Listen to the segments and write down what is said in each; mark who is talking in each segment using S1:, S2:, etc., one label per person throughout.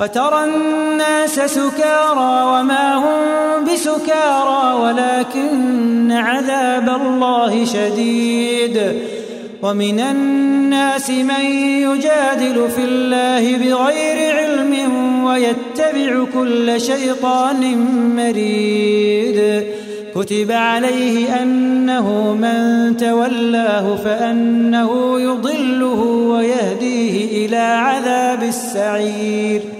S1: وترى الناس سكارى وما هم بسكارى ولكن عذاب الله شديد. ومن الناس من يجادل في الله بغير علم ويتبع كل شيطان مريد. كتب عليه أنه من تولاه فأنه يضله ويهديه إلى عذاب السعير.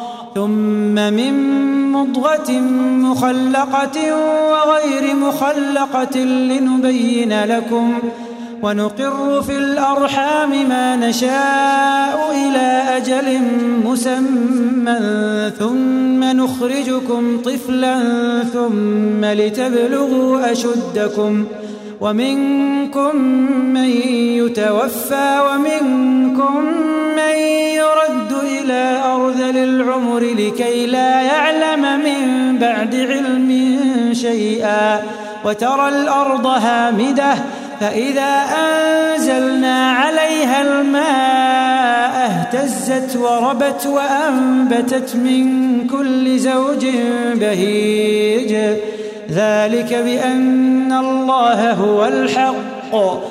S1: ثم من مضغة مخلقة وغير مخلقة لنبين لكم ونقر في الأرحام ما نشاء إلى أجل مسمى ثم نخرجكم طفلا ثم لتبلغوا أشدكم ومنكم من يتوفى ومنكم من يرد إلى أرذل العمر لكي لا يعلم من بعد علم شيئا وترى الأرض هامدة فإذا أنزلنا عليها الماء اهتزت وربت وأنبتت من كل زوج بهيج. ذلك بأن الله هو الحق.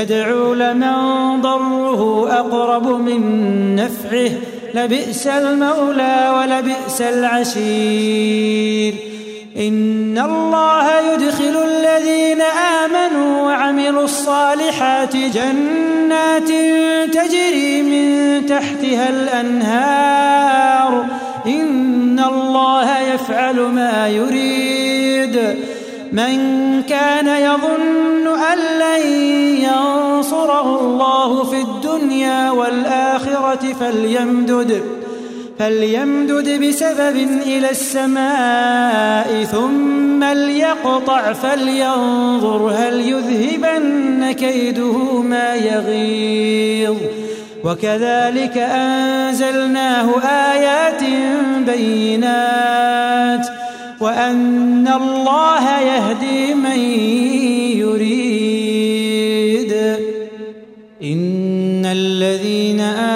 S1: يدعو لمن ضره أقرب من نفعه. لبئس المولى ولبئس العشير. إن الله يدخل الذين آمنوا وعملوا الصالحات جنات تجري من تحتها الأنهار. إن الله يفعل ما يريد. من كان يظن أن لن الله في الدنيا والآخرة فليمدد فليمدد بسبب إلى السماء ثم ليقطع فلينظر هل يذهبن كيده ما يغيظ. وكذلك أنزلناه آيات بينات وأن الله يهدي من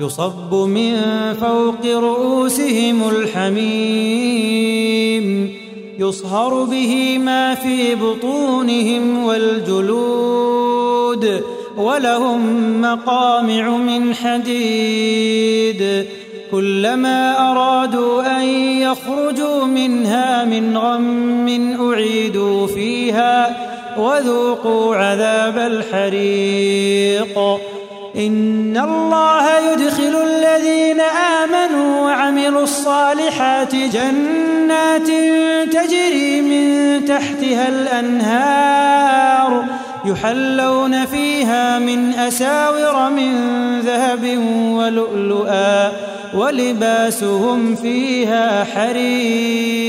S1: يصب من فوق رؤوسهم الحميم يصهر به ما في بطونهم والجلود ولهم مقامع من حديد. كلما أرادوا أن يخرجوا منها من غم أعيدوا فيها وذوقوا عذاب الحريق. إن الله يدخل الذين آمنوا وعملوا الصالحات جنات تجري من تحتها الأنهار يحلون فيها من أساور من ذهب ولؤلؤا ولباسهم فيها حرير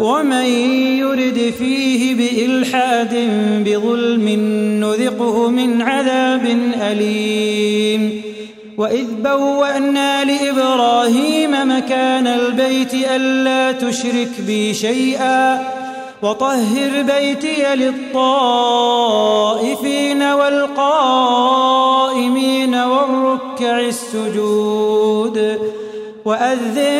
S1: ومن يرد فيه بإلحاد بظلم نذقه من عذاب أليم. وإذ بوأنا لإبراهيم مكان البيت ألا تشرك بي شيئا وطهر بيتي للطائفين والقائمين والركع السجود وأذن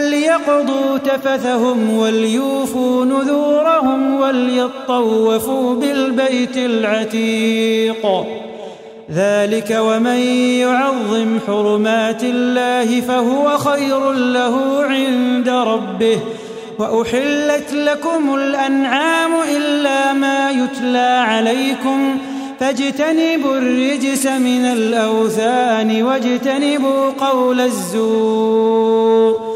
S1: ليقضوا تفثهم وليوفوا نذورهم وليطوفوا بالبيت العتيق. ذلك ومن يعظم حرمات الله فهو خير له عند ربه. وأحلت لكم الأنعام إلا ما يتلى عليكم. فاجتنبوا الرجس من الأوثان واجتنبوا قول الزور.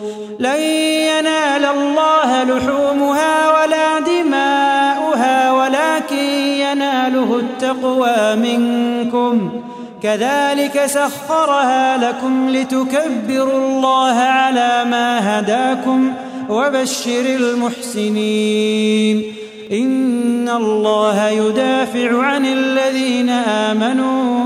S1: لن ينال الله لحومها ولا دماؤها ولكن يناله التقوى منكم. كذلك سخرها لكم لتكبروا الله على ما هداكم وبشر المحسنين. إن الله يدافع عن الذين آمنوا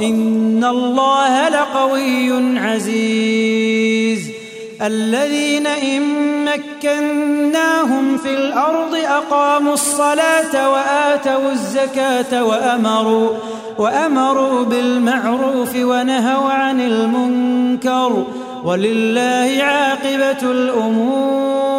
S1: إن الله لقوي عزيز. الذين إن مكناهم في الأرض أقاموا الصلاة وآتوا الزكاة وأمروا وأمروا بالمعروف ونهوا عن المنكر. ولله عاقبة الأمور.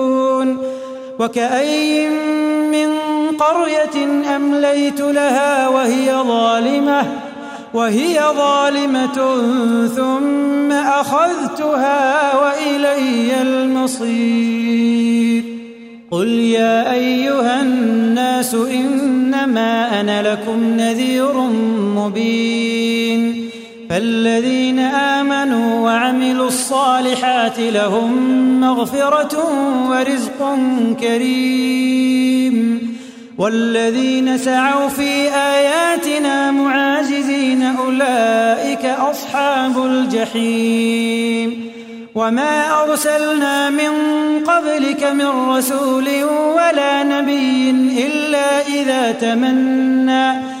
S1: وكأي من قرية أمليت لها وهي ظالمة وهي ظالمة ثم أخذتها وإلي المصير. قل يا أيها الناس إنما أنا لكم نذير مبين. فالذين آمنوا وعملوا الصالحات لهم مغفرة ورزق كريم. والذين سعوا في آياتنا معاجزين أولئك أصحاب الجحيم. وما أرسلنا من قبلك من رسول ولا نبي إلا إذا تمنى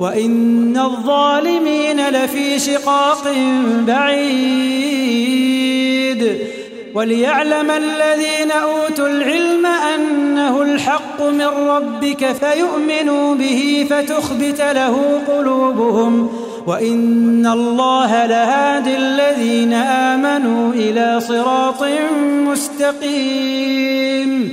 S1: وإن الظالمين لفي شقاق بعيد وليعلم الذين أوتوا العلم أنه الحق من ربك فيؤمنوا به فتخبت له قلوبهم وإن الله لهادي الذين آمنوا إلى صراط مستقيم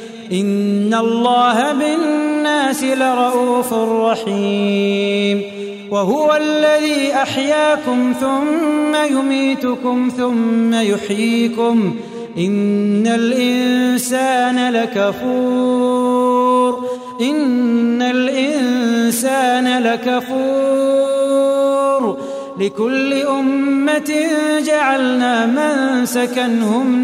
S1: إن الله بالناس لرؤوف رحيم وهو الذي أحياكم ثم يميتكم ثم يحييكم إن الإنسان لكفور إن الإنسان لكفور لكل أمة جعلنا من سكنهم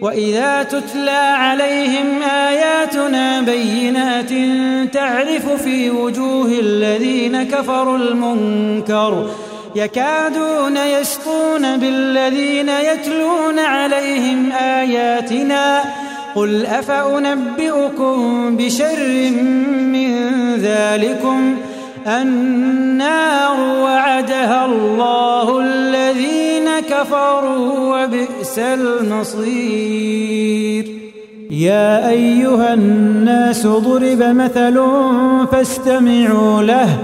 S1: وإذا تتلى عليهم آياتنا بينات تعرف في وجوه الذين كفروا المنكر يكادون يسطون بالذين يتلون عليهم آياتنا قل أفأنبئكم بشر من ذلكم النار كفروا وبئس المصير. يا أيها الناس ضرب مثل فاستمعوا له.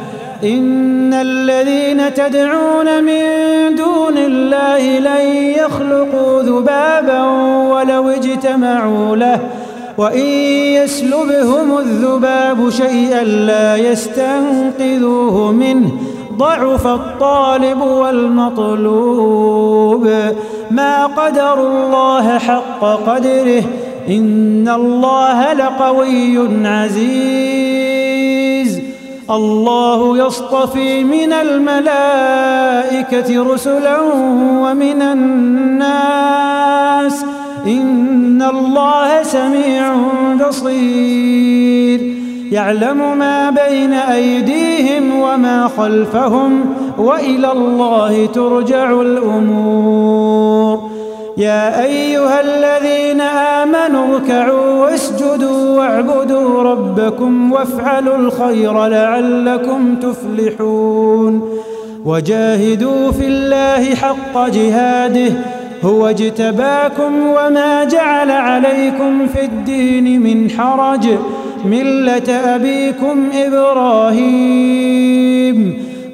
S1: إن الذين تدعون من دون الله لن يخلقوا ذبابا ولو اجتمعوا له. وإن يسلبهم الذباب شيئا لا يستنقذوه منه. ضعف الطالب والمطلوب. ما قدر الله حق قدره إن الله لقوي عزيز. الله يصطفي من الملائكة رسلا ومن الناس. إن الله سميع بصير. يعلم ما بين أيديهم وما خلفهم وإلى الله ترجع الأمور. يا أيها الذين آمنوا اركعوا واسجدوا واعبدوا ربكم وافعلوا الخير لعلكم تفلحون. وجاهدوا في الله حق جهاده هو اجتباكم وما جعل عليكم في الدين من حرج. مله ابيكم إبراهيم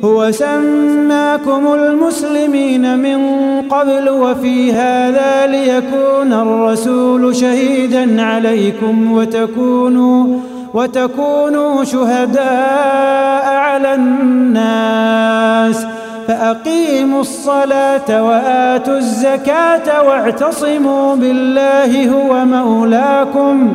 S1: هو سماكم المسلمين من قبل وفي هذا ليكون الرسول شهيدا عليكم وتكونوا وتكونوا شهداء على الناس. فأقيموا الصلاة وآتوا الزكاة واعتصموا بالله هو مولاكم.